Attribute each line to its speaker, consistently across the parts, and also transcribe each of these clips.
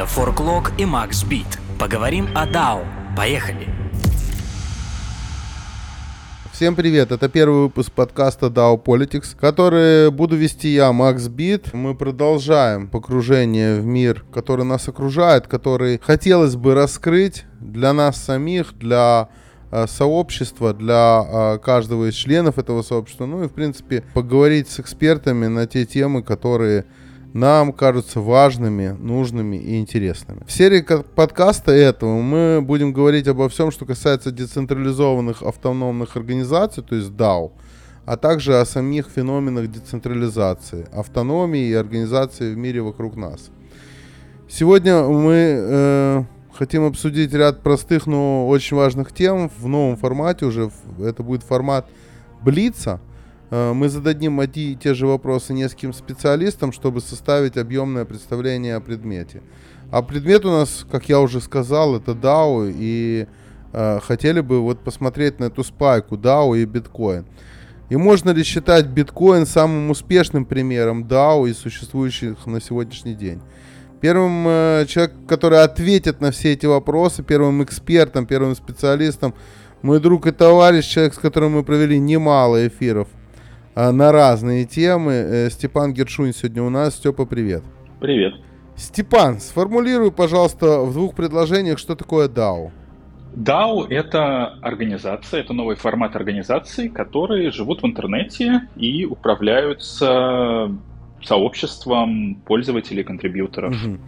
Speaker 1: Это Форклог и Макс Бит. Поговорим о DAO. Поехали!
Speaker 2: Всем привет, это первый выпуск подкаста DAO Politics, который буду вести я, Макс Бит. Мы продолжаем погружение в мир, который нас окружает, который хотелось бы раскрыть для нас самих, для э, сообщества, для э, каждого из членов этого сообщества, ну и, в принципе, поговорить с экспертами на те темы, которые нам кажутся важными, нужными и интересными. В серии подкаста этого мы будем говорить обо всем, что касается децентрализованных автономных организаций, то есть DAO, а также о самих феноменах децентрализации, автономии и организации в мире вокруг нас. Сегодня мы э, хотим обсудить ряд простых, но очень важных тем в новом формате уже. Это будет формат Блица – мы зададим одни и те же вопросы нескольким специалистам, чтобы составить объемное представление о предмете. А предмет у нас, как я уже сказал, это DAO, и э, хотели бы вот посмотреть на эту спайку DAO и биткоин. И можно ли считать биткоин самым успешным примером DAO из существующих на сегодняшний день? Первым э, человеком, который ответит на все эти вопросы, первым экспертом, первым специалистом, мой друг и товарищ, человек, с которым мы провели немало эфиров, на разные темы. Э, Степан Гершунь сегодня у нас. Степа, привет.
Speaker 3: Привет.
Speaker 2: Степан, сформулируй, пожалуйста, в двух предложениях, что такое DAO.
Speaker 3: DAO — это организация, это новый формат организаций, которые живут в интернете и управляются сообществом пользователей, контрибьюторов. Угу.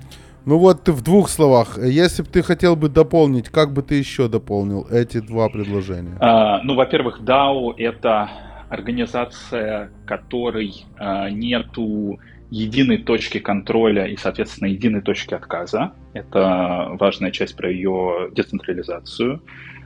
Speaker 2: Ну вот ты в двух словах, если бы ты хотел бы дополнить, как бы ты еще дополнил эти два предложения?
Speaker 3: А, ну, во-первых, DAO — это организация, которой э, нету единой точки контроля и, соответственно, единой точки отказа. Это важная часть про ее децентрализацию.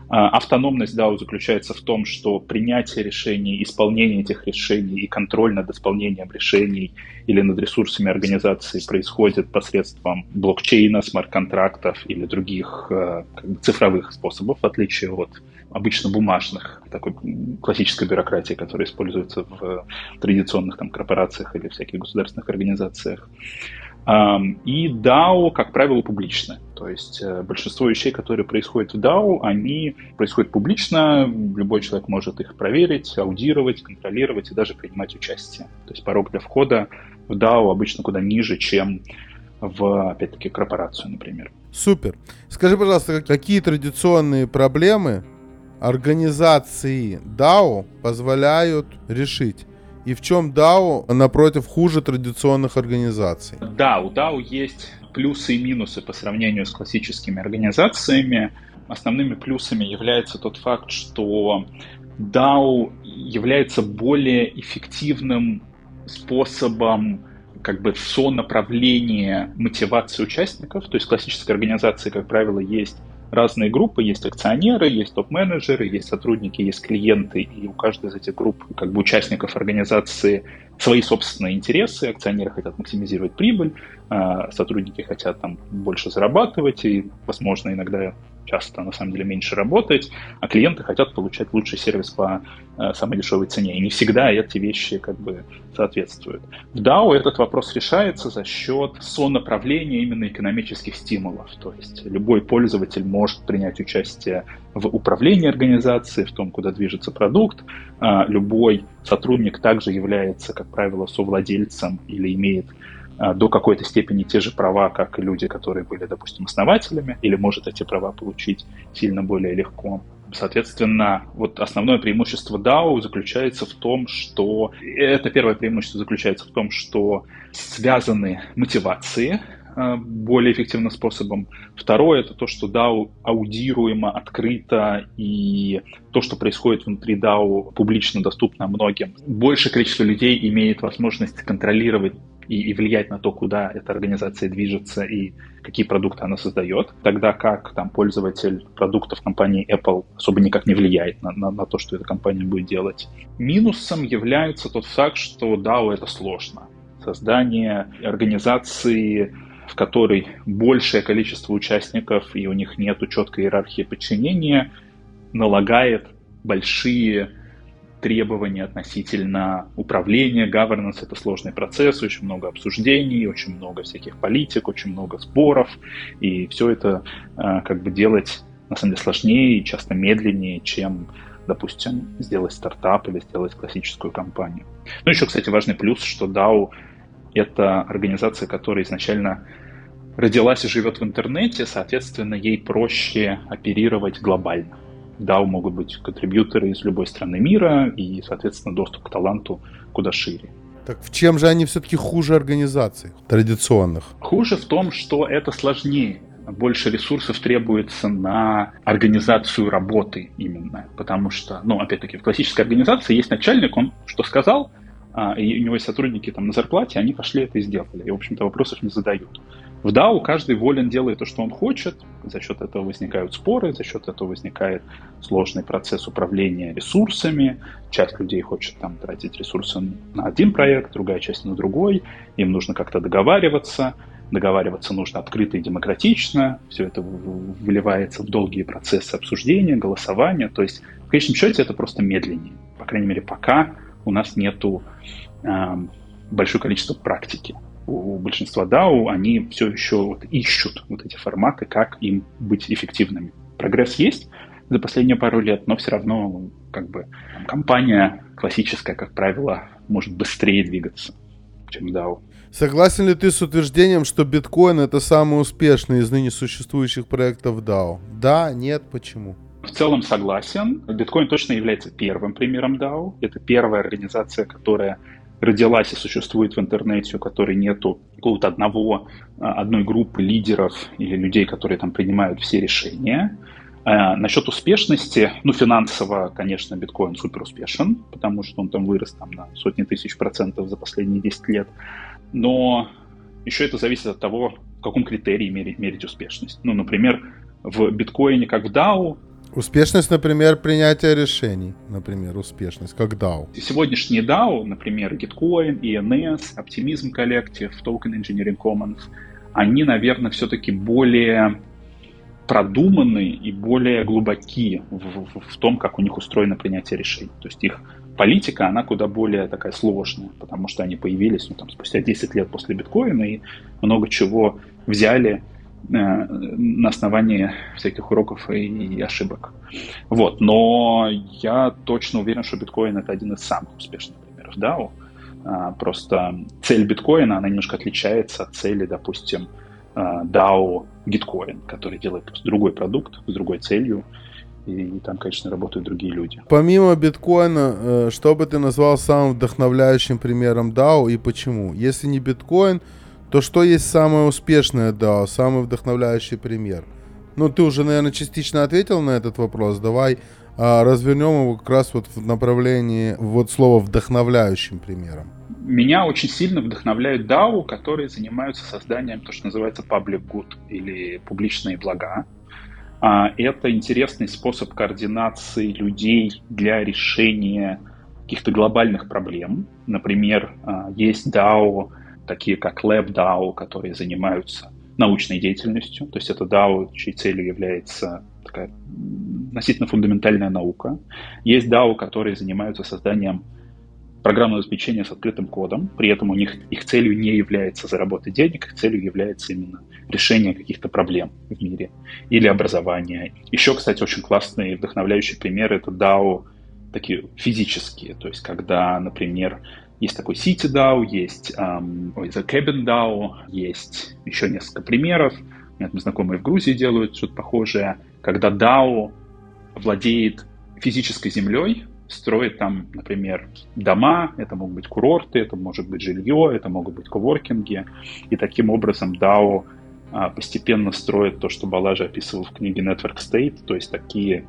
Speaker 3: А, автономность DAO заключается в том, что принятие решений, исполнение этих решений и контроль над исполнением решений или над ресурсами организации происходит посредством блокчейна, смарт-контрактов или других э, как цифровых способов, в отличие от обычно бумажных, такой классической бюрократии, которая используется в традиционных там, корпорациях или всяких государственных организациях. И DAO, как правило, публичны. То есть э, большинство вещей, которые происходят в DAO, они происходят публично, любой человек может их проверить, аудировать, контролировать и даже принимать участие. То есть порог для входа в DAO обычно куда ниже, чем в, опять-таки, корпорацию, например.
Speaker 2: Супер. Скажи, пожалуйста, какие традиционные проблемы организации DAO позволяют решить? И в чем DAO, напротив, хуже традиционных организаций?
Speaker 3: Да, у DAO есть плюсы и минусы по сравнению с классическими организациями. Основными плюсами является тот факт, что DAO является более эффективным способом как бы сонаправления мотивации участников. То есть классической организации, как правило, есть разные группы, есть акционеры, есть топ-менеджеры, есть сотрудники, есть клиенты, и у каждой из этих групп, как бы участников организации, свои собственные интересы. Акционеры хотят максимизировать прибыль, а сотрудники хотят там больше зарабатывать, и, возможно, иногда часто на самом деле меньше работать, а клиенты хотят получать лучший сервис по э, самой дешевой цене. И не всегда эти вещи как бы соответствуют. В DAO этот вопрос решается за счет сонаправления именно экономических стимулов. То есть любой пользователь может принять участие в управлении организацией, в том, куда движется продукт. А любой сотрудник также является, как правило, совладельцем или имеет а, до какой-то степени те же права, как и люди, которые были, допустим, основателями, или может эти права получить сильно более легко. Соответственно, вот основное преимущество DAO заключается в том, что это первое преимущество заключается в том, что связаны мотивации более эффективным способом. Второе это то, что DAO аудируемо, открыто, и то, что происходит внутри DAO, публично доступно многим. Большее количество людей имеет возможность контролировать и, и влиять на то, куда эта организация движется и какие продукты она создает, тогда как там пользователь продуктов компании Apple особо никак не влияет на, на, на то, что эта компания будет делать. Минусом является тот факт, что DAO это сложно. Создание организации, в которой большее количество участников и у них нет четкой иерархии подчинения, налагает большие требования относительно управления, governance. Это сложный процесс, очень много обсуждений, очень много всяких политик, очень много споров. И все это э, как бы делать на самом деле сложнее и часто медленнее, чем допустим, сделать стартап или сделать классическую компанию. Ну, еще, кстати, важный плюс, что DAO — это организация, которая изначально родилась и живет в интернете, соответственно, ей проще оперировать глобально. DAO могут быть контрибьюторы из любой страны мира, и, соответственно, доступ к таланту куда шире.
Speaker 2: Так в чем же они все-таки хуже организаций традиционных?
Speaker 3: Хуже в том, что это сложнее больше ресурсов требуется на организацию работы именно. Потому что, ну, опять-таки, в классической организации есть начальник, он что сказал, и у него есть сотрудники там на зарплате, они пошли это и сделали. И, в общем-то, вопросов не задают. В DAO каждый волен делает то, что он хочет, за счет этого возникают споры, за счет этого возникает сложный процесс управления ресурсами. Часть людей хочет там тратить ресурсы на один проект, другая часть на другой, им нужно как-то договариваться договариваться нужно открыто и демократично, все это выливается в долгие процессы обсуждения, голосования, то есть в конечном счете это просто медленнее. По крайней мере, пока у нас нету э, большое количество практики. У, у большинства DAO они все еще вот ищут вот эти форматы, как им быть эффективными. Прогресс есть за последние пару лет, но все равно как бы компания классическая, как правило, может быстрее двигаться, чем DAO.
Speaker 2: Согласен ли ты с утверждением, что биткоин это самый успешный из ныне существующих проектов DAO? Да, нет, почему?
Speaker 3: В целом согласен. Биткоин точно является первым примером DAO. Это первая организация, которая родилась и существует в интернете, у которой нету какого-то одного, а, одной группы лидеров или людей, которые там принимают все решения. А, насчет успешности, ну, финансово, конечно, биткоин супер успешен, потому что он там вырос там, на сотни тысяч процентов за последние 10 лет но еще это зависит от того, в каком критерии мерить, мерить успешность. Ну, например, в биткоине, как в DAO,
Speaker 2: Успешность, например, принятия решений, например, успешность, как DAO.
Speaker 3: Сегодняшние DAO, например, Gitcoin, ENS, Optimism Collective, Token Engineering Commons, они, наверное, все-таки более продуманы и более глубоки в, в, в том, как у них устроено принятие решений. То есть их политика, она куда более такая сложная, потому что они появились ну, там, спустя 10 лет после биткоина и много чего взяли на основании всяких уроков и, ошибок. Вот. Но я точно уверен, что биткоин это один из самых успешных примеров DAO. А, просто цель биткоина, она немножко отличается от цели, допустим, DAO Gitcoin, который делает другой продукт с другой целью, и, там, конечно, работают другие люди.
Speaker 2: Помимо биткоина, э, что бы ты назвал самым вдохновляющим примером DAO и почему? Если не биткоин, то что есть самое успешное DAO, самый вдохновляющий пример? Ну, ты уже, наверное, частично ответил на этот вопрос. Давай а, развернем его как раз вот в направлении вот слова вдохновляющим примером.
Speaker 3: Меня очень сильно вдохновляют DAO, которые занимаются созданием то, что называется public good или публичные блага. А, это интересный способ координации людей для решения каких-то глобальных проблем. Например, а, есть DAO, такие как LabDAO, которые занимаются научной деятельностью. То есть это DAO, чьей целью является такая относительно фундаментальная наука. Есть DAO, которые занимаются созданием программного обеспечения с открытым кодом, при этом у них их целью не является заработать денег, их целью является именно решение каких-то проблем в мире или образование. Еще, кстати, очень классные и вдохновляющие примеры — это DAO такие физические, то есть когда, например, есть такой City есть Cabin DAO, есть еще несколько примеров. У меня там знакомые в Грузии делают что-то похожее, когда DAO владеет физической землей, строит там, например, дома, это могут быть курорты, это может быть жилье, это могут быть коворкинги. И таким образом DAO а, постепенно строит то, что Балажи описывал в книге Network State, то есть такие,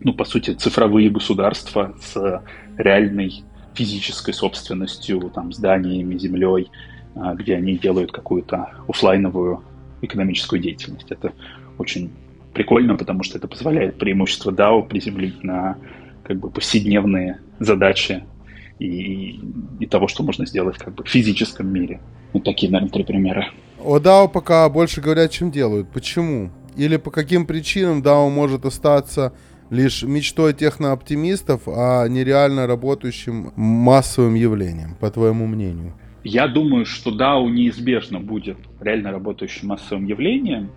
Speaker 3: ну, по сути, цифровые государства с реальной физической собственностью, там, зданиями, землей, а, где они делают какую-то офлайновую экономическую деятельность. Это очень прикольно, потому что это позволяет преимущество DAO приземлить на как бы повседневные задачи и, и того, что можно сделать как бы в физическом мире. Вот такие, наверное, три примера.
Speaker 2: О DAO пока больше говорят, чем делают. Почему? Или по каким причинам DAO может остаться лишь мечтой технооптимистов, а нереально работающим массовым явлением, по твоему мнению?
Speaker 3: Я думаю, что DAO неизбежно будет реально работающим массовым явлением.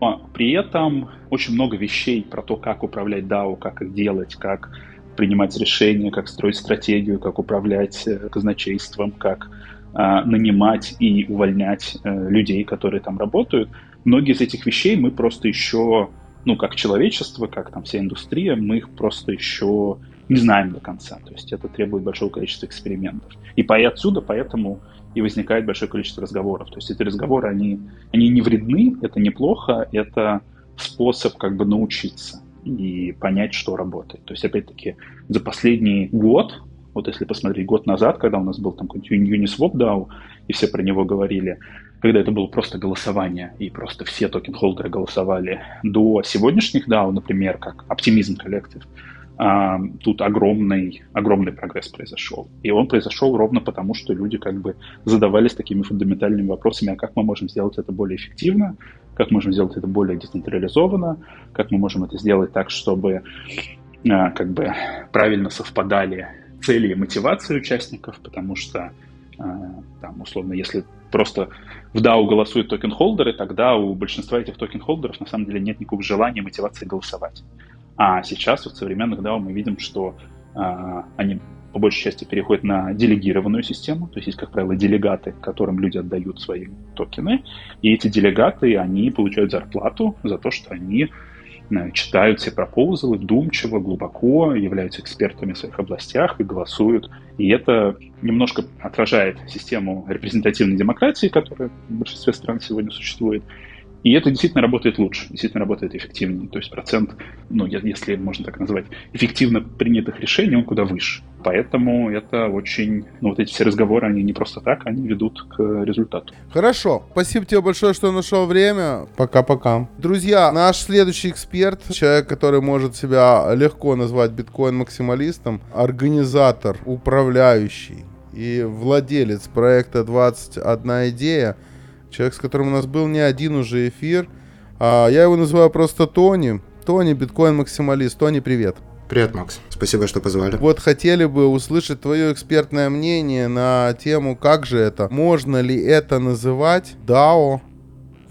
Speaker 3: Но при этом очень много вещей про то, как управлять DAO, как их делать, как принимать решения, как строить стратегию, как управлять э, казначейством, как э, нанимать и увольнять э, людей, которые там работают. Многие из этих вещей мы просто еще, ну, как человечество, как там вся индустрия, мы их просто еще не знаем до конца. То есть это требует большого количества экспериментов. И по, отсюда поэтому и возникает большое количество разговоров. То есть эти разговоры, они, они не вредны, это неплохо, это способ как бы научиться и понять, что работает. То есть, опять-таки, за последний год, вот если посмотреть год назад, когда у нас был там какой-нибудь Uniswap DAO, и все про него говорили, когда это было просто голосование, и просто все token holder ы голосовали, до сегодняшних DAO, например, как Optimism Collective, а, тут огромный, огромный прогресс произошел. И он произошел ровно потому, что люди как бы задавались такими фундаментальными вопросами, а как мы можем сделать это более эффективно, как можем сделать это более децентрализованно, как мы можем это сделать так, чтобы а, как бы правильно совпадали цели и мотивации участников, потому что там, условно, если просто в DAO голосуют token holder ы, тогда у большинства этих token holder ов на самом деле нет никакого желания мотивации голосовать. А сейчас вот в современных DAO мы видим, что э, они по большей части переходят на делегированную систему, то есть есть, как правило, делегаты, которым люди отдают свои токены, и эти делегаты, они получают зарплату за то, что они читают все пропозалы вдумчиво, глубоко, являются экспертами в своих областях и голосуют. И это немножко отражает систему репрезентативной демократии, которая в большинстве стран сегодня существует, и это действительно работает лучше, действительно работает эффективнее. То есть процент, ну, если можно так назвать, эффективно принятых решений, он куда выше. Поэтому это очень, ну, вот эти все разговоры, они не просто так, они ведут к результату.
Speaker 2: Хорошо. Спасибо тебе большое, что нашел время. Пока-пока. Друзья, наш следующий эксперт, человек, который может себя легко назвать биткоин-максималистом, организатор, управляющий и владелец проекта 21 идея – Человек, с которым у нас был не один уже эфир. А, я его называю просто Тони. Тони, биткоин-максималист. Тони, привет.
Speaker 4: Привет, Макс. Спасибо, что позвали.
Speaker 2: Вот хотели бы услышать твое экспертное мнение на тему, как же это, можно ли это называть DAO,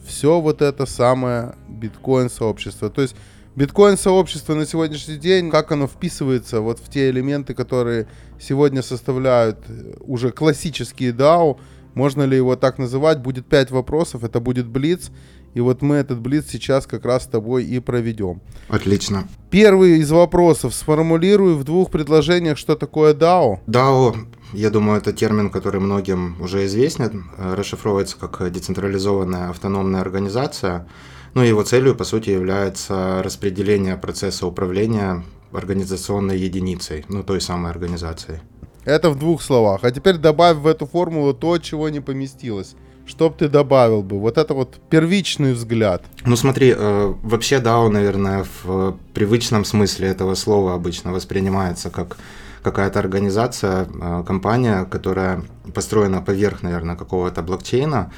Speaker 2: все вот это самое биткоин-сообщество. То есть биткоин-сообщество на сегодняшний день, как оно вписывается вот в те элементы, которые сегодня составляют уже классические DAO, можно ли его так называть? Будет пять вопросов, это будет Блиц. И вот мы этот Блиц сейчас как раз с тобой и проведем.
Speaker 4: Отлично.
Speaker 2: Первый из вопросов. Сформулирую в двух предложениях, что такое DAO.
Speaker 4: DAO, я думаю, это термин, который многим уже известен. Расшифровывается как децентрализованная автономная организация. Ну и его целью, по сути, является распределение процесса управления организационной единицей, ну той самой организацией.
Speaker 2: Это в двух словах. А теперь добавь в эту формулу то, чего не поместилось. Что бы ты добавил бы? Вот это вот первичный взгляд.
Speaker 4: Ну смотри, э, вообще DAO, наверное, в привычном смысле этого слова обычно воспринимается как какая-то организация, э, компания, которая построена поверх, наверное, какого-то блокчейна,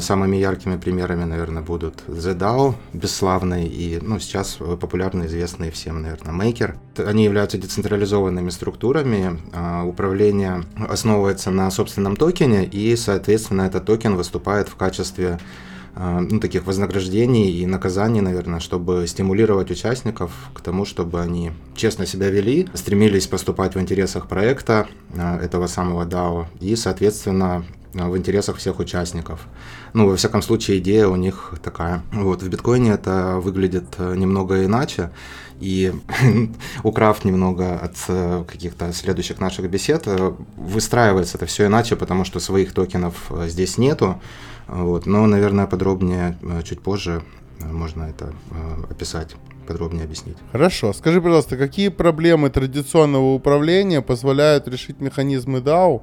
Speaker 4: самыми яркими примерами, наверное, будут ZDAO, бесславный и, ну, сейчас популярно известный всем, наверное, Maker. Они являются децентрализованными структурами, а, управление основывается на собственном токене, и, соответственно, этот токен выступает в качестве а, ну, таких вознаграждений и наказаний, наверное, чтобы стимулировать участников к тому, чтобы они честно себя вели, стремились поступать в интересах проекта этого самого DAO и, соответственно, Э, в интересах всех участников. Ну, во всяком случае, идея у них такая. Вот, в биткоине это выглядит э, немного иначе. И украв немного от э, каких-то следующих наших бесед, выстраивается это все иначе, потому что своих токенов здесь нету. Вот. Но, наверное, подробнее чуть позже можно это описать подробнее объяснить.
Speaker 2: Хорошо. Скажи, пожалуйста, какие проблемы традиционного управления позволяют решить механизмы DAO,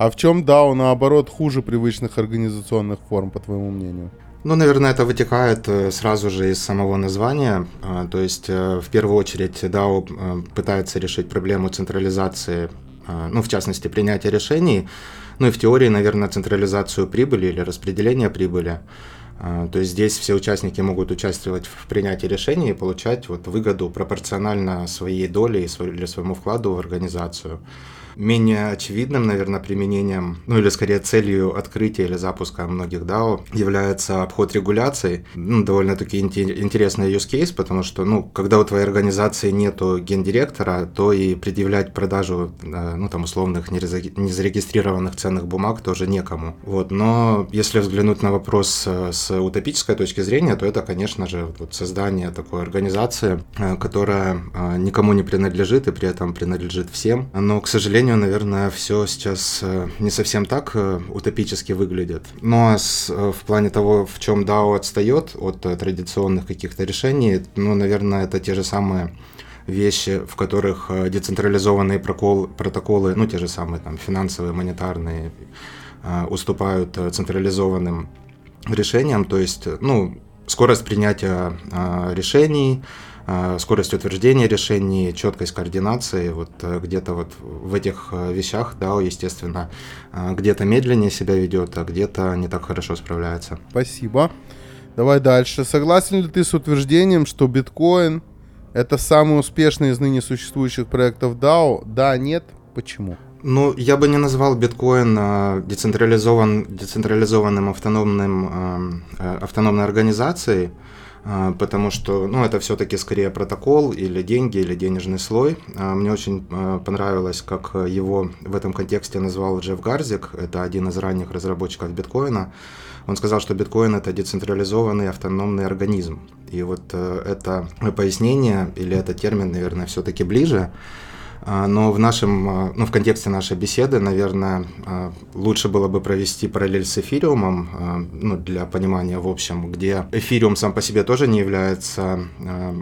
Speaker 2: а в чем DAO, наоборот, хуже привычных организационных форм, по твоему мнению?
Speaker 4: Ну, наверное, это вытекает э, сразу же из самого названия. А, то есть, э, в первую очередь, DAO э, пытается решить проблему централизации, ну, в частности, принятия решений, ну и в теории, наверное, централизацию прибыли или распределения прибыли. А, то есть здесь все участники могут участвовать в принятии решений и получать вот выгоду пропорционально своей доле или своему вкладу в организацию. Менее очевидным, наверное, применением, ну или скорее целью открытия или запуска многих DAO является обход регуляций. Ну, довольно-таки интересный use case, потому что, ну, когда у твоей организации нету гендиректора, то и предъявлять продажу, э, ну, там, условных незарегистрированных ценных бумаг тоже некому. Вот, но если взглянуть на вопрос э, с утопической точки зрения, то это, конечно же, вот создание такой организации, э, которая никому не принадлежит и при этом принадлежит всем. Но, к сожалению, сожалению, наверное, все сейчас э, не совсем так э, утопически выглядит. Но э, в плане того, в чем DAO отстает от традиционных каких-то решений, ну, наверное, это те же самые вещи, в которых децентрализованные прокол, протоколы, ну, те же самые там финансовые, монетарные, уступают централизованным решениям, то есть, ну, скорость принятия решений, скорость утверждения решений, четкость координации, вот э, где-то вот в этих э, вещах DAO, естественно, где-то медленнее себя ведет, а где-то не так хорошо справляется.
Speaker 2: Спасибо. Давай дальше. Согласен ли ты с утверждением, что биткоин это самый успешный из ныне существующих проектов DAO? Да, нет? Почему?
Speaker 4: Ну, я бы не назвал биткоин э, децентрализован, децентрализованным автономным, э, автономной организацией. Потому что, ну, это все-таки скорее протокол или деньги, или денежный слой. А, мне очень а, понравилось, как его в этом контексте назвал Джефф Гарзик, это один из ранних разработчиков биткоина. Он сказал, что биткоин это децентрализованный автономный организм. И вот э, это пояснение или этот термин, наверное, все-таки ближе. А, но в нашем, а, ну, в контексте нашей беседы, наверное, а, лучше было бы провести параллель с эфириумом, ну, для понимания в общем, где эфириум сам по себе тоже не является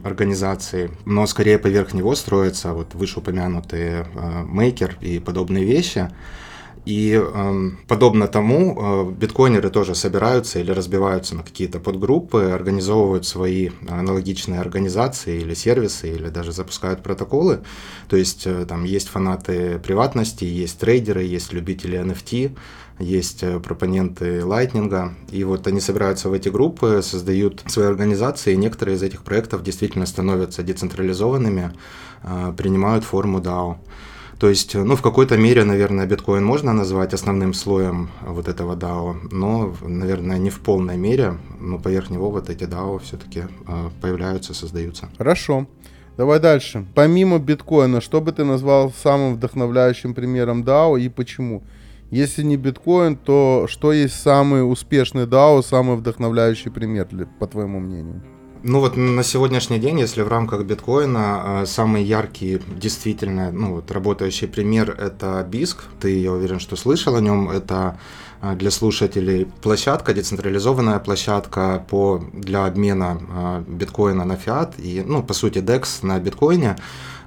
Speaker 4: организацией, но скорее поверх него строятся вот вышеупомянутые мейкер и подобные вещи. И э, подобно тому, э, биткоинеры тоже собираются или разбиваются на какие-то подгруппы, организовывают свои аналогичные организации или сервисы, или даже запускают протоколы. То есть э, там есть фанаты приватности, есть трейдеры, есть любители NFT, есть э, пропоненты лайтнинга. И вот они собираются в эти группы, создают свои организации, и некоторые из этих проектов действительно становятся децентрализованными, э, принимают форму DAO. То есть, ну, в какой-то мере, наверное, биткоин можно назвать основным слоем вот этого DAO, но, наверное, не в полной мере, но поверх него вот эти DAO все-таки а, появляются, создаются.
Speaker 2: Хорошо. Давай дальше. Помимо биткоина, что бы ты назвал самым вдохновляющим примером DAO и почему? Если не биткоин, то что есть самый успешный DAO, самый вдохновляющий пример, по твоему мнению?
Speaker 4: Ну вот на сегодняшний день, если в рамках биткоина, э, самый яркий, действительно, ну вот работающий пример это BISC. Ты, я уверен, что слышал о нем. Это э, для слушателей площадка, децентрализованная площадка по, для обмена э, биткоина на фиат и, ну, по сути, DEX на биткоине.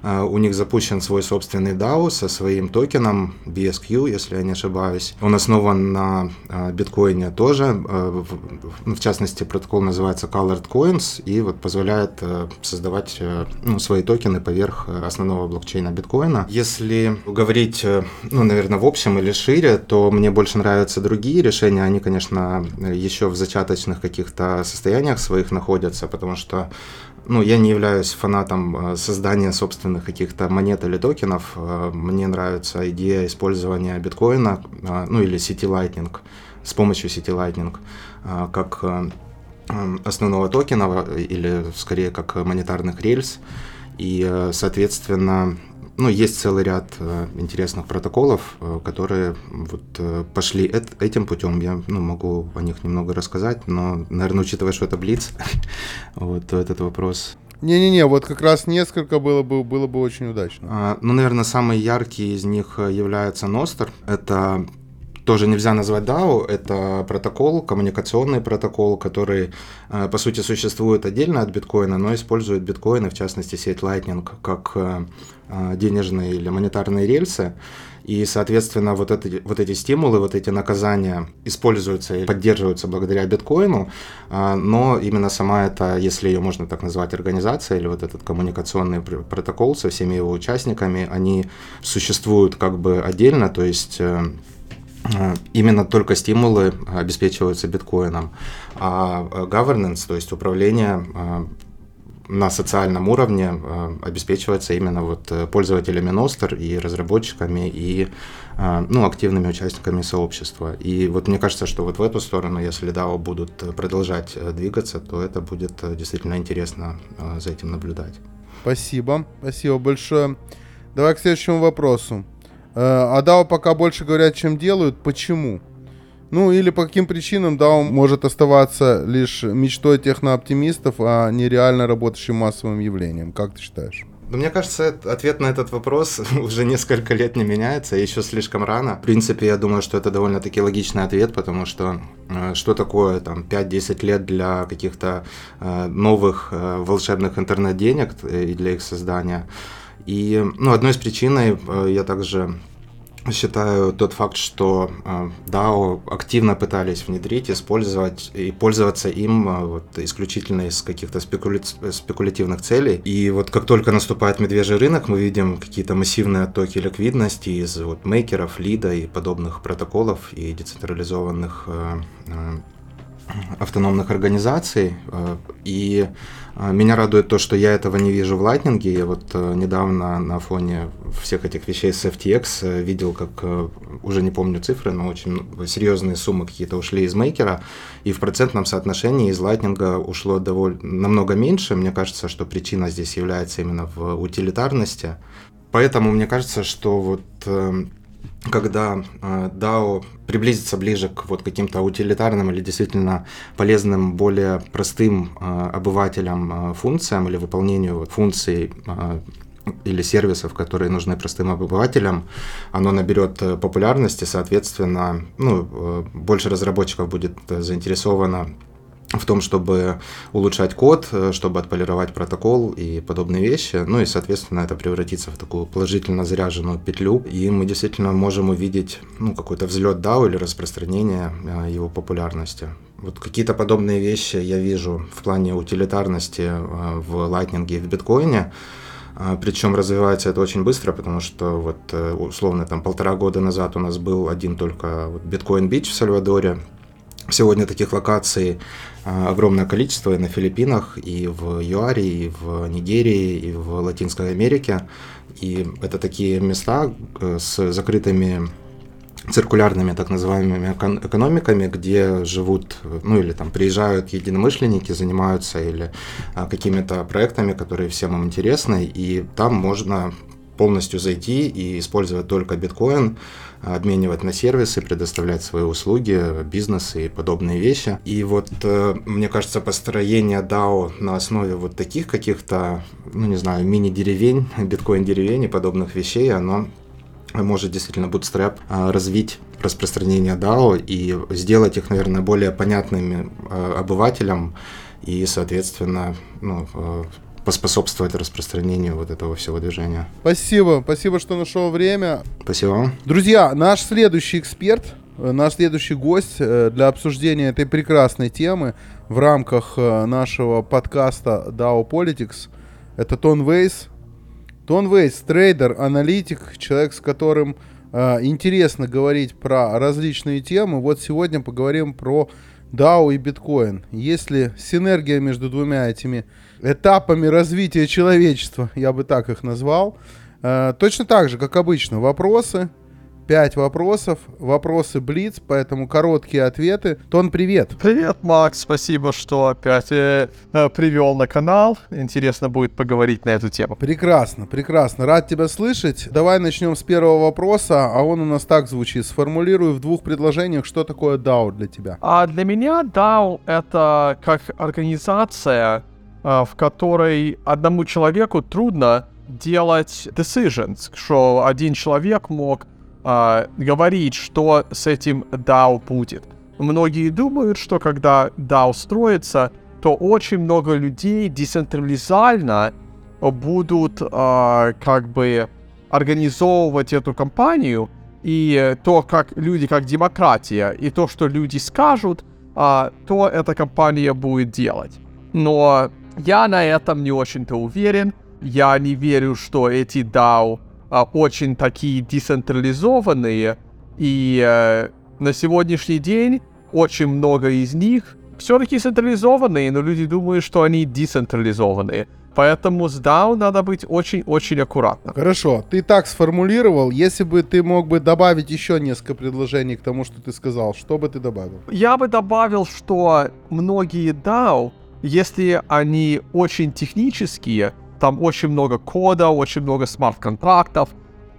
Speaker 4: А, у них запущен свой собственный DAO со своим токеном BSQ, если я не ошибаюсь. Он основан на а, биткоине тоже. А, в частности, протокол называется Colored Coins и вот позволяет создавать ну, свои токены поверх основного блокчейна биткоина. Если говорить, ну, наверное, в общем или шире, то мне больше нравятся другие решения. Они, конечно, еще в зачаточных каких-то состояниях своих находятся, потому что ну, я не являюсь фанатом э, создания собственных каких-то монет или токенов. Э, мне нравится идея использования биткоина, э, ну или сети Lightning, с помощью сети Lightning, как основного токена или скорее как монетарных рельс. И, соответственно, ну, есть целый ряд э, интересных протоколов, э, которые вот э, пошли эт- этим путем. Я ну, могу о них немного рассказать, но, наверное, учитывая, что это Блиц, вот то этот вопрос
Speaker 2: не-не-не, вот как раз несколько было бы, было бы очень удачно.
Speaker 4: А, ну, наверное, самый яркий из них является Ностер. Это тоже нельзя назвать DAO, это протокол, коммуникационный протокол, который, по сути, существует отдельно от биткоина, но использует биткоины, в частности, сеть Lightning, как денежные или монетарные рельсы. И, соответственно, вот, это, вот эти стимулы, вот эти наказания используются и поддерживаются благодаря биткоину, а, но именно сама эта, если ее можно так назвать, организация или вот этот коммуникационный протокол со всеми его участниками, они существуют как бы отдельно, то есть э, именно только стимулы обеспечиваются биткоином, а governance, то есть управление на социальном уровне обеспечивается именно вот пользователями Nostr и разработчиками и ну, активными участниками сообщества. И вот мне кажется, что вот в эту сторону, если DAO будут продолжать двигаться, то это будет действительно интересно за этим наблюдать.
Speaker 2: Спасибо, спасибо большое. Давай к следующему вопросу. А DAO пока больше говорят, чем делают. Почему? Ну или по каким причинам DAO может оставаться лишь мечтой технооптимистов, а не реально работающим массовым явлением? Как ты считаешь?
Speaker 4: Ну, мне кажется, ответ на этот вопрос уже несколько лет не меняется, еще слишком рано. В принципе, я думаю, что это довольно-таки логичный ответ, потому что э, что такое там 5-10 лет для каких-то э, новых э, волшебных интернет-денег и для их создания? И ну, одной из причин я также считаю тот факт, что э, DAO активно пытались внедрить, использовать и пользоваться им э, вот, исключительно из каких-то спекуля... спекулятивных целей. И вот как только наступает медвежий рынок, мы видим какие-то массивные оттоки ликвидности из вот, мейкеров, лида и подобных протоколов и децентрализованных э, автономных организаций. И а, меня радует то, что я этого не вижу в Lightning. Я вот э, недавно на фоне всех этих вещей с FTX э, видел, как, э, уже не помню цифры, но очень серьезные суммы какие-то ушли из мейкера, и в процентном соотношении из Lightning ушло довольно намного меньше. Мне кажется, что причина здесь является именно в утилитарности. Поэтому мне кажется, что вот когда э, DAO приблизится ближе к вот каким-то утилитарным или действительно полезным, более простым э, обывателям э, функциям или выполнению функций или сервисов, которые нужны простым обывателям, оно наберет популярности, соответственно, ну, больше разработчиков будет заинтересовано в том, чтобы улучшать код, э, чтобы отполировать протокол и подобные вещи. Ну и, соответственно, это превратится в такую положительно заряженную петлю, и мы действительно можем увидеть ну, какой-то взлет DAO или распространение э, его популярности. Вот какие-то подобные вещи я вижу в плане утилитарности э, в Lightning и в биткоине. Причем развивается это очень быстро, потому что вот условно там полтора года назад у нас был один только вот биткоин бич в Сальвадоре, Сегодня таких локаций а, огромное количество и на Филиппинах, и в ЮАРе, и в Нигерии, и в Латинской Америке. И это такие места э, с закрытыми циркулярными так называемыми экономиками, где живут, ну или там приезжают единомышленники, занимаются или а, какими-то проектами, которые всем им интересны, и там можно полностью зайти и использовать только биткоин, обменивать на сервисы, предоставлять свои услуги, бизнесы и подобные вещи. И вот, э, мне кажется, построение DAO на основе вот таких каких-то, ну не знаю, мини-деревень, биткоин-деревень и подобных вещей, оно может действительно bootstrap э, развить распространение DAO и сделать их, наверное, более понятными э, обывателям и, соответственно, ну, поспособствовать распространению вот этого всего движения.
Speaker 2: Спасибо, спасибо, что нашел время.
Speaker 4: Спасибо
Speaker 2: Друзья, наш следующий эксперт, э, наш следующий гость э, для обсуждения этой прекрасной темы в рамках э, нашего подкаста DAO Politics, это Тон Вейс. Тон Вейс, трейдер, аналитик, человек, с которым интересно говорить про различные темы. Вот сегодня поговорим про DAO и биткоин. Есть ли синергия между двумя этими этапами развития человечества, я бы так их назвал. Э, точно так же, как обычно, вопросы. Пять вопросов, вопросы Блиц, поэтому короткие ответы. Тон, привет.
Speaker 5: Привет, Макс, спасибо, что опять э, э, привел на канал. Интересно будет поговорить на эту тему.
Speaker 2: Прекрасно, прекрасно. Рад тебя слышать. Давай начнем с первого вопроса, а он у нас так звучит. Сформулирую в двух предложениях, что такое DAO для тебя.
Speaker 5: А для меня DAO это как организация, а, в которой одному человеку трудно делать decisions, что один человек мог э, говорить, что с этим DAO будет. Многие думают, что когда DAO строится, то очень много людей децентрализально будут э, как бы организовывать эту компанию, и то, как люди, как демократия, и то, что люди скажут, э, то эта компания будет делать. Но я на этом не очень-то уверен. Я не верю, что эти DAO а, очень такие децентрализованные. И э, на сегодняшний день очень много из них все-таки централизованные, но люди думают, что они децентрализованные. Поэтому с DAO надо быть очень-очень аккуратно.
Speaker 2: Хорошо, ты так сформулировал. Если бы ты мог бы добавить еще несколько предложений к тому, что ты сказал, что бы ты добавил?
Speaker 5: Я бы добавил, что многие DAO, если они очень технические, там очень много кода, очень много смарт-контрактов,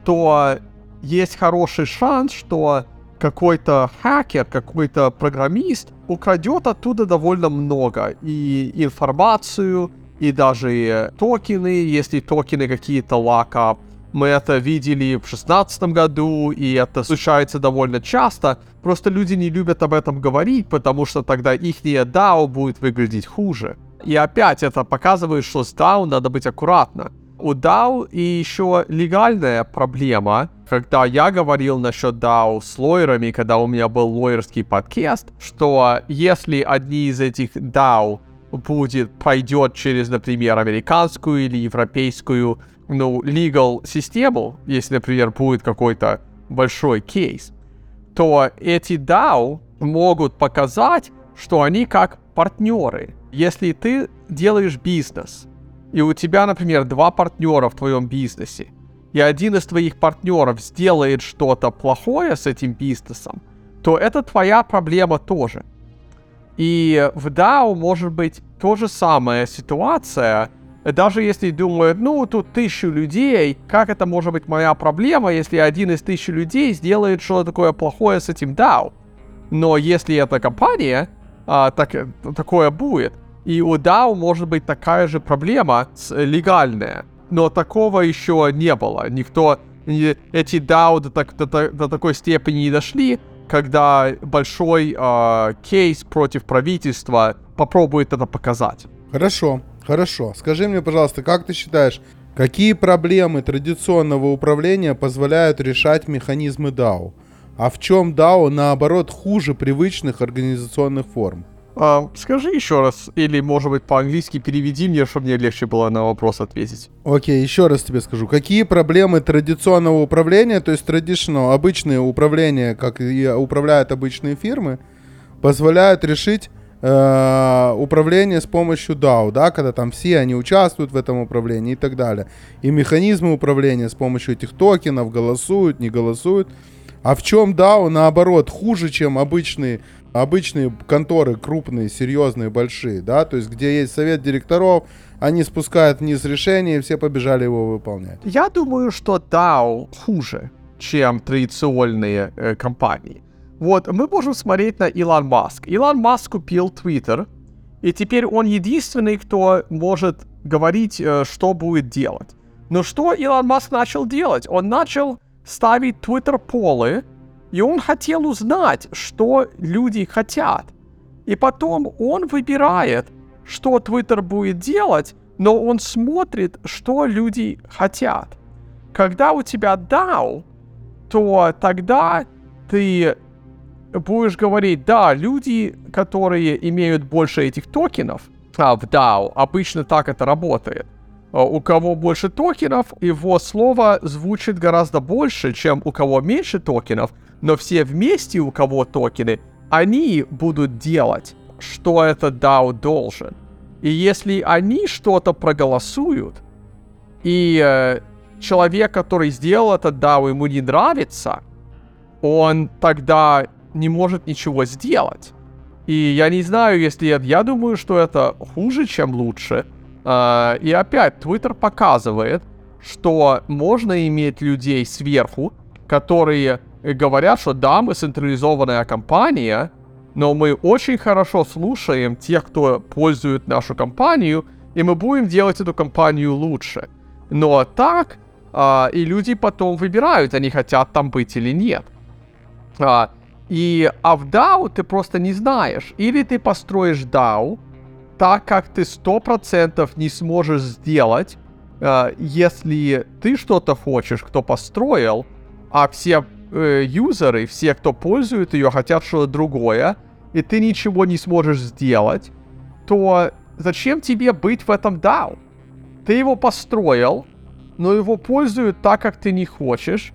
Speaker 5: то есть хороший шанс, что какой-то хакер, какой-то программист украдет оттуда довольно много. И информацию, и даже токены, если токены какие-то лака. Мы это видели в 2016 году, и это случается довольно часто. Просто люди не любят об этом говорить, потому что тогда их DAO будет выглядеть хуже. И опять это показывает, что с DAO надо быть аккуратно. У DAO и еще легальная проблема. Когда я говорил насчет DAO с лойерами, когда у меня был лойерский подкаст, что если одни из этих DAO будет, пройдет через, например, американскую или европейскую, ну, legal систему, если, например, будет какой-то большой кейс, то эти DAO могут показать, что они как партнеры. Если ты делаешь бизнес, и у тебя, например, два партнера в твоем бизнесе, и один из твоих партнеров сделает что-то плохое с этим бизнесом, то это твоя проблема тоже. И в DAO может быть то же самая ситуация, даже если думают, ну, тут тысячу людей, как это может быть моя проблема, если один из тысячи людей сделает что-то такое плохое с этим DAO? Но если это компания, а, так, такое будет. И у DAO может быть такая же проблема с, легальная. Но такого еще не было. Никто, эти DAO до, так, до, до такой степени не дошли, когда большой э, кейс против правительства попробует это показать.
Speaker 2: Хорошо, хорошо. Скажи мне, пожалуйста, как ты считаешь, какие проблемы традиционного управления позволяют решать механизмы DAO? А в чем DAO, наоборот, хуже привычных организационных форм?
Speaker 5: А, скажи еще раз, или, может быть, по-английски переведи мне, чтобы мне легче было на вопрос ответить.
Speaker 2: Окей, еще раз тебе скажу. Какие проблемы традиционного управления, то есть traditional, обычные управления, как и управляют обычные фирмы, позволяют решить э, управление с помощью DAO, да, когда там все они участвуют в этом управлении и так далее. И механизмы управления с помощью этих токенов голосуют, не голосуют. А в чем DAO, наоборот, хуже, чем обычные обычные конторы крупные, серьезные, большие, да, то есть где есть совет директоров, они спускают вниз решение, и все побежали его выполнять.
Speaker 5: Я думаю, что DAO хуже, чем традиционные э, компании. Вот, мы можем смотреть на Илон Маск. Илон Маск купил Twitter, и теперь он единственный, кто может говорить, э, что будет делать. Но что Илон Маск начал делать? Он начал ставить Twitter-полы, и он хотел узнать, что люди хотят. И потом он выбирает, что Twitter будет делать, но он смотрит, что люди хотят. Когда у тебя DAO, то тогда ты будешь говорить, да, люди, которые имеют больше этих токенов а, в DAO, обычно так это работает. А, у кого больше токенов, его слово звучит гораздо больше, чем у кого меньше токенов, но все вместе, у кого токены, они будут делать, что этот DAO должен. И если они что-то проголосуют, и э, человек, который сделал этот DAO, ему не нравится, он тогда не может ничего сделать. И я не знаю, если я, я думаю, что это хуже, чем лучше. Uh, и опять, Twitter показывает, что можно иметь людей сверху, которые говорят, что да, мы централизованная компания, но мы очень хорошо слушаем тех, кто пользует нашу компанию, и мы будем делать эту компанию лучше. Но так, а, и люди потом выбирают, они хотят там быть или нет. А, и а в DAO ты просто не знаешь. Или ты построишь DAO, так как ты 100% не сможешь сделать, а, если ты что-то хочешь, кто построил, а все э, юзеры, все, кто пользует ее, хотят что-то другое, и ты ничего не сможешь сделать, то зачем тебе быть в этом DAO? Ты его построил, но его пользуют так, как ты не хочешь,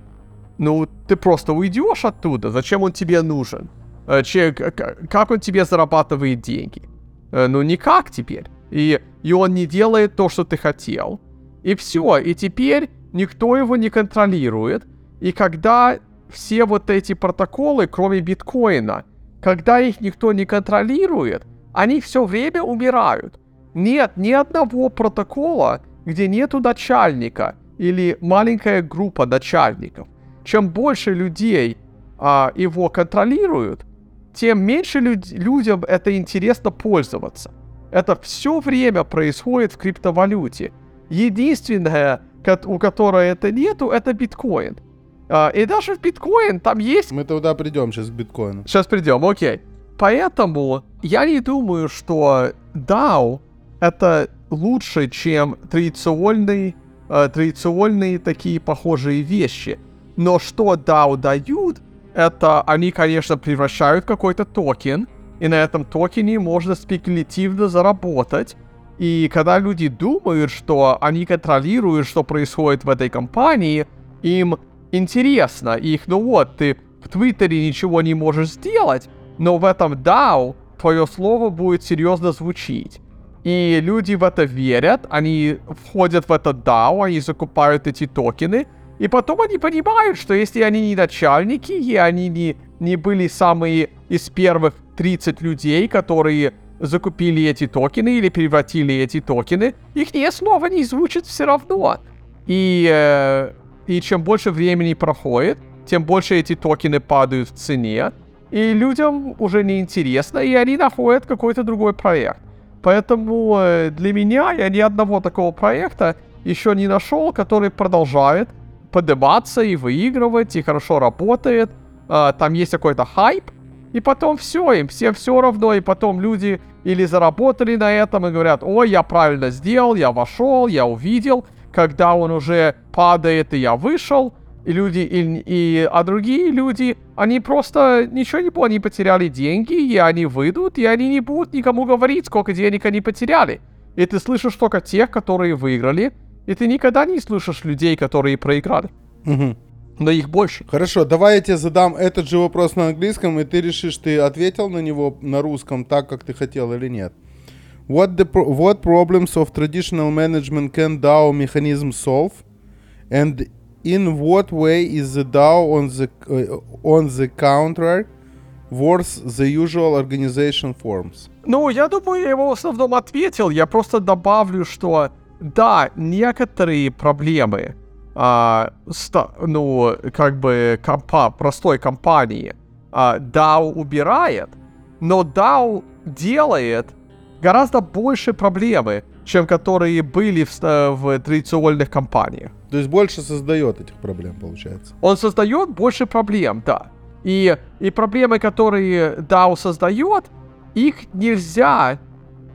Speaker 5: ну, ты просто уйдешь оттуда. Зачем он тебе нужен? Э, че, как он тебе зарабатывает деньги? Э, ну, никак теперь. И, и он не делает то, что ты хотел. И все. И теперь никто его не контролирует. И когда все вот эти протоколы, кроме биткоина, когда их никто не контролирует, они все время умирают. Нет ни одного протокола, где нету начальника или маленькая группа начальников. Чем больше людей а, его контролируют, тем меньше люд- людям это интересно пользоваться. Это все время происходит в криптовалюте. Единственное, у которой это нету, это биткоин. А, и даже в биткоин там есть...
Speaker 2: Мы туда придем сейчас к биткоину.
Speaker 5: Сейчас придем, окей. Поэтому я не думаю, что DAO это лучше, чем традиционные, э, традиционные такие похожие вещи. Но что DAO дают, это они, конечно, превращают какой-то токен, и на этом токене можно спекулятивно заработать. И когда люди думают, что они контролируют, что происходит в этой компании, им интересно. Их, ну вот, ты в Твиттере ничего не можешь сделать, но в этом DAO твое слово будет серьезно звучить. И люди в это верят, они входят в это DAO, они закупают эти токены, и потом они понимают, что если они не начальники, и они не, не были самые из первых 30 людей, которые закупили эти токены или превратили эти токены, их не слово не звучит все равно. И, э, и чем больше времени проходит, тем больше эти токены падают в цене, и людям уже не интересно, и они находят какой-то другой проект. Поэтому э, для меня я ни одного такого проекта еще не нашел, который продолжает подниматься и выигрывать, и хорошо работает. Э, там есть какой-то хайп, и потом все, им всем все равно, и потом люди или заработали на этом и говорят, ой, я правильно сделал, я вошел, я увидел, когда он уже падает, и я вышел, и люди, и, и, а другие люди, они просто ничего не поняли, они потеряли деньги, и они выйдут, и они не будут никому говорить, сколько денег они потеряли. И ты слышишь только тех, которые выиграли, и ты никогда не слышишь людей, которые проиграли.
Speaker 2: Угу.
Speaker 5: Но их больше.
Speaker 2: Хорошо, давай я тебе задам этот же вопрос на английском, и ты решишь, ты ответил на него на русском так, как ты хотел или нет. What, the pro- what problems of traditional management can DAO mechanism solve? And in what way is the DAO on the, uh, on the contrary worse the usual organization forms?
Speaker 5: Ну, я думаю, я его в основном ответил. Я просто добавлю, что да, некоторые проблемы, а, ста, ну, как бы компа, простой компании а, DAO убирает, но DAO делает гораздо больше проблемы, чем которые были в, э, в традиционных компаниях.
Speaker 2: То есть больше создает этих проблем, получается.
Speaker 5: Он создает больше проблем, да. И, и проблемы, которые DAO создает, их нельзя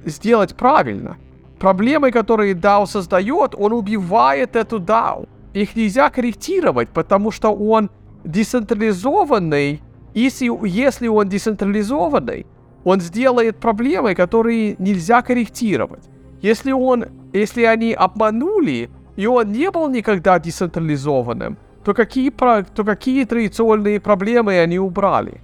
Speaker 5: сделать правильно. Проблемы, которые DAO создает, он убивает эту DAO. Их нельзя корректировать, потому что он децентрализованный. Если, если он децентрализованный, он сделает проблемы, которые нельзя корректировать. Если он, если они обманули, и он не был никогда децентрализованным, то какие, то какие традиционные проблемы они убрали?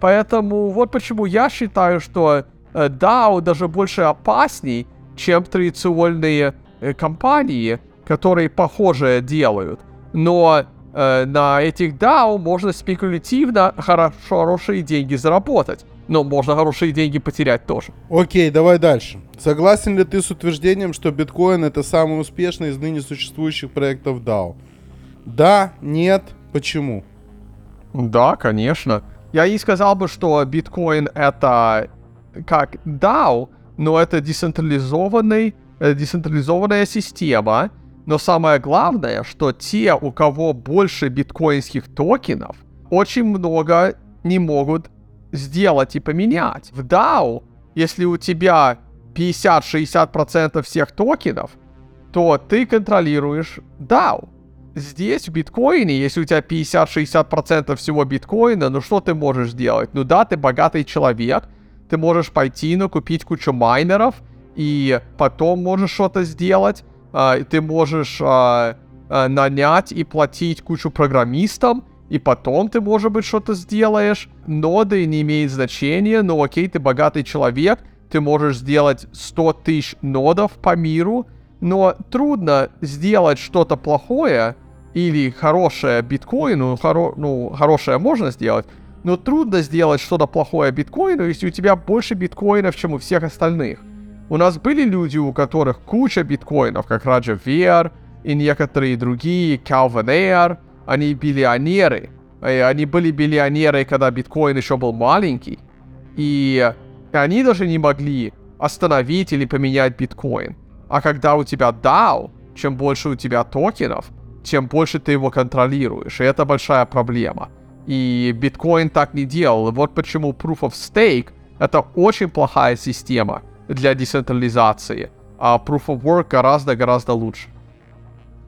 Speaker 5: Поэтому вот почему я считаю, что э, DAO даже больше опасней, чем традиционные э, компании, которые похожее делают. Но э, на этих DAO можно спекулятивно хорошо, хорошие деньги заработать. Но можно хорошие деньги потерять тоже.
Speaker 2: Окей, давай дальше. Согласен ли ты с утверждением, что биткоин это самый успешный из ныне существующих проектов DAO? Да, нет, почему?
Speaker 5: Да, конечно. Я не сказал бы, что биткоин это как DAO, но это децентрализованный, э, децентрализованная система. Но самое главное, что те, у кого больше биткоинских токенов, очень много не могут сделать и поменять. В DAO, если у тебя 50-60% всех токенов, то ты контролируешь DAO. Здесь, в биткоине, если у тебя 50-60% всего биткоина, ну что ты можешь делать? Ну да, ты богатый человек, ты можешь пойти, ну, купить кучу майнеров, и потом можешь что-то сделать, э, ты можешь э, э, нанять и платить кучу программистам, и потом ты, может быть, что-то сделаешь. Ноды не имеют значения, но окей, ты богатый человек, ты можешь сделать 100 тысяч нодов по миру, но трудно сделать что-то плохое или хорошее биткоину, хоро, ну, хорошее можно сделать, но трудно сделать что-то плохое биткоину, если у тебя больше биткоинов, чем у всех остальных. У нас были люди, у которых куча биткоинов, как Раджа Вер и некоторые другие, Calvin Air, они биллионеры. И они были биллионеры, когда биткоин еще был маленький. И они даже не могли остановить или поменять биткоин. А когда у тебя DAO, чем больше у тебя токенов, тем больше ты его контролируешь. И это большая проблема. И биткоин так не делал. Вот почему Proof of Stake это очень плохая система для децентрализации. А Proof of Work гораздо-гораздо лучше.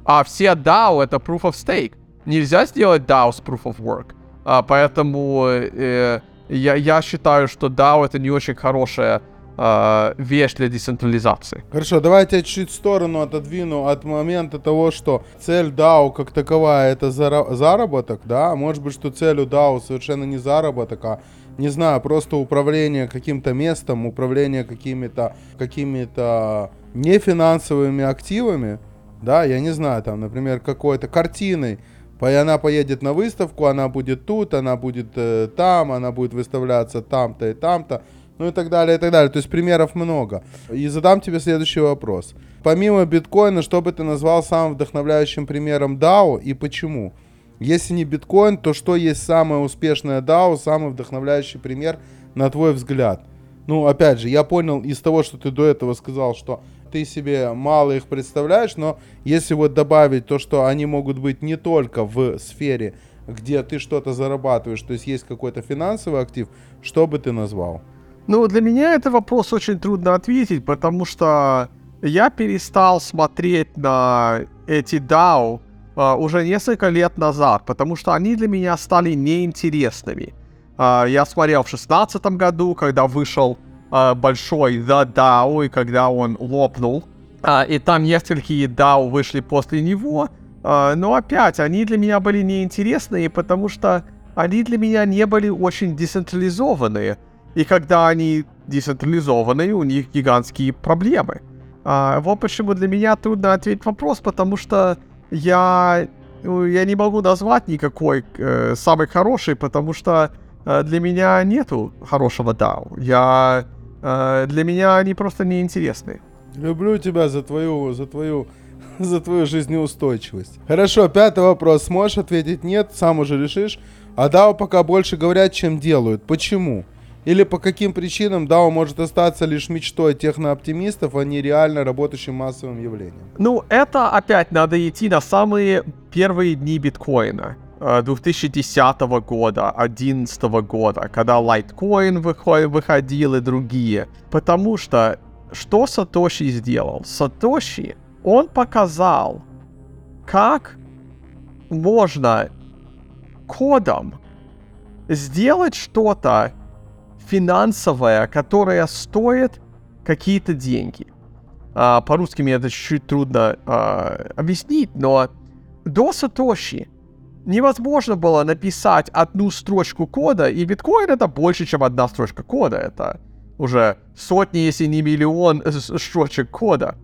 Speaker 5: А все DAO это Proof of Stake. Нельзя сделать DAO с Proof of Work. А, поэтому э, я, я считаю, что DAO это не очень хорошая э, вещь для децентрализации.
Speaker 2: Хорошо, давайте я чуть-чуть в сторону отодвину от момента того, что цель DAO как таковая это зара- заработок, да, может быть, что целью DAO совершенно не заработок, а не знаю, просто управление каким-то местом, управление какими-то какими-то нефинансовыми активами, да, я не знаю, там, например, какой-то картиной, и она поедет на выставку, она будет тут, она будет э, там, она будет выставляться там-то и там-то ну и так далее, и так далее. То есть примеров много. И задам тебе следующий вопрос. Помимо биткоина, что бы ты назвал самым вдохновляющим примером DAO и почему? Если не биткоин, то что есть самое успешное DAO, самый вдохновляющий пример, на твой взгляд? Ну, опять же, я понял из того, что ты до этого сказал, что ты себе мало их представляешь, но если вот добавить то, что они могут быть не только в сфере, где ты что-то зарабатываешь, то есть есть какой-то финансовый актив, что бы ты назвал?
Speaker 5: Ну, для меня это вопрос очень трудно ответить, потому что я перестал смотреть на эти DAO uh, уже несколько лет назад, потому что они для меня стали неинтересными. Uh, я смотрел в шестнадцатом году, когда вышел uh, большой The DAO, и когда он лопнул. И там несколько DAO вышли после него. Но опять, они для меня были неинтересные, потому что они для меня не были очень децентрализованные. И когда они децентрализованы, у них гигантские проблемы. А, вот почему для меня трудно ответить вопрос, потому что я, ну, я не могу назвать никакой э, самый хороший, потому что э, для меня нету хорошего DAO. Я, э, для меня они просто неинтересны.
Speaker 2: Люблю тебя за твою, за твою, за твою жизнеустойчивость. Хорошо, пятый вопрос. Сможешь ответить нет, сам уже решишь. А DAO пока больше говорят, чем делают. Почему? Или по каким причинам DAO может остаться лишь мечтой технооптимистов, а не реально работающим массовым явлением?
Speaker 5: Ну, это опять надо идти на самые первые дни биткоина. 2010 э, года, 2011 года, когда Litecoin выходил и другие. Потому что что Сатоши сделал? Сатоши, он показал, как можно кодом сделать что-то, финансовая, которая стоит какие-то деньги. А, по-русски мне это чуть-чуть трудно а, объяснить, но до Сатоши невозможно было написать одну строчку кода, и биткоин это больше, чем одна строчка кода. Это уже сотни, если не миллион строчек кода,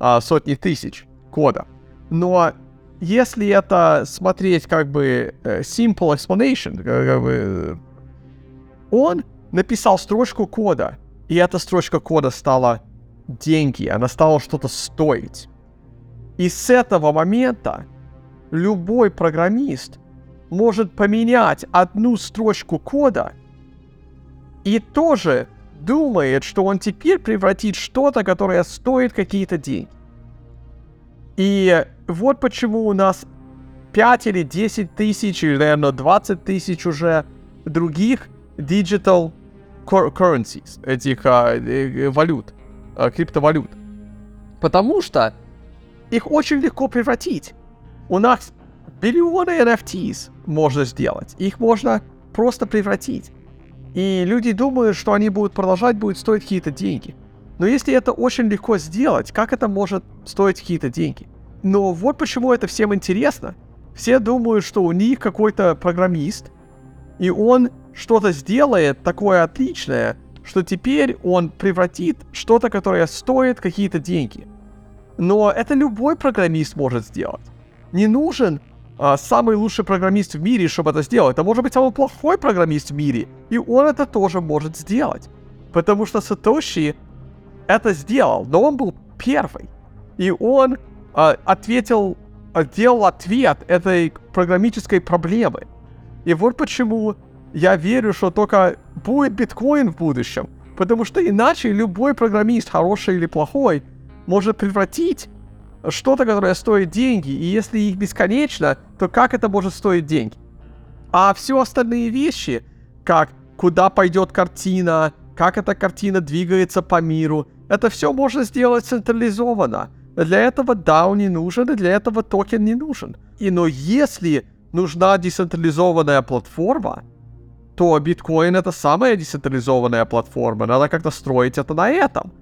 Speaker 5: а, сотни тысяч кода. Но если это смотреть как бы э, simple explanation, как бы, э, он написал строчку кода, и эта строчка кода стала деньги, она стала что-то стоить. И с этого момента любой программист может поменять одну строчку кода и тоже думает, что он теперь превратит что-то, которое стоит какие-то деньги. И вот почему у нас 5 или 10 тысяч, или, наверное, 20 тысяч уже других digital currencies, этих а, э, валют, а, криптовалют. Потому что их очень легко превратить. У нас биллионы NFTs можно сделать. Их можно просто превратить. И люди думают, что они будут продолжать, будет стоить какие-то деньги. Но если это очень легко сделать, как это может стоить какие-то деньги? Но вот почему это всем интересно. все думают, что у них какой-то программист, и он что-то сделает такое отличное, что теперь он превратит что-то, которое стоит какие-то деньги. Но это любой программист может сделать. Не нужен а, самый лучший программист в мире, чтобы это сделать. Это может быть самый плохой программист в мире, и он это тоже может сделать. Потому что Сатоши это сделал, но он был первый. И он а, ответил, а, делал ответ этой программической проблемы. И вот почему я верю, что только будет биткоин в будущем. Потому что иначе любой программист, хороший или плохой, может превратить что-то, которое стоит деньги, и если их бесконечно, то как это может стоить деньги? А все остальные вещи, как куда пойдет картина, как эта картина двигается по миру, это все можно сделать централизованно. Для этого DAO не нужен, и для этого токен не нужен. И но если нужна децентрализованная платформа, то биткоин это самая децентрализованная платформа, надо как-то строить это на этом.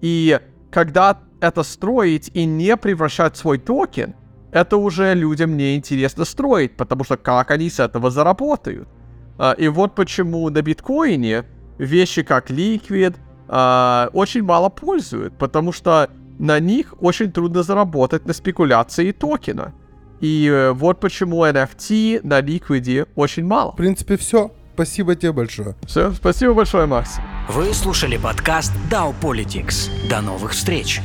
Speaker 5: И когда это строить и не превращать свой токен, это уже людям не интересно строить, потому что как они с этого заработают. А, и вот почему на биткоине вещи как Liquid а, очень мало пользуют, потому что на них очень трудно заработать на спекуляции токена. И э, вот почему NFT на Liquid очень мало.
Speaker 2: В принципе, все. Спасибо тебе большое.
Speaker 5: Все, спасибо большое, Макс.
Speaker 1: Вы слушали подкаст DAO Politics. До новых встреч!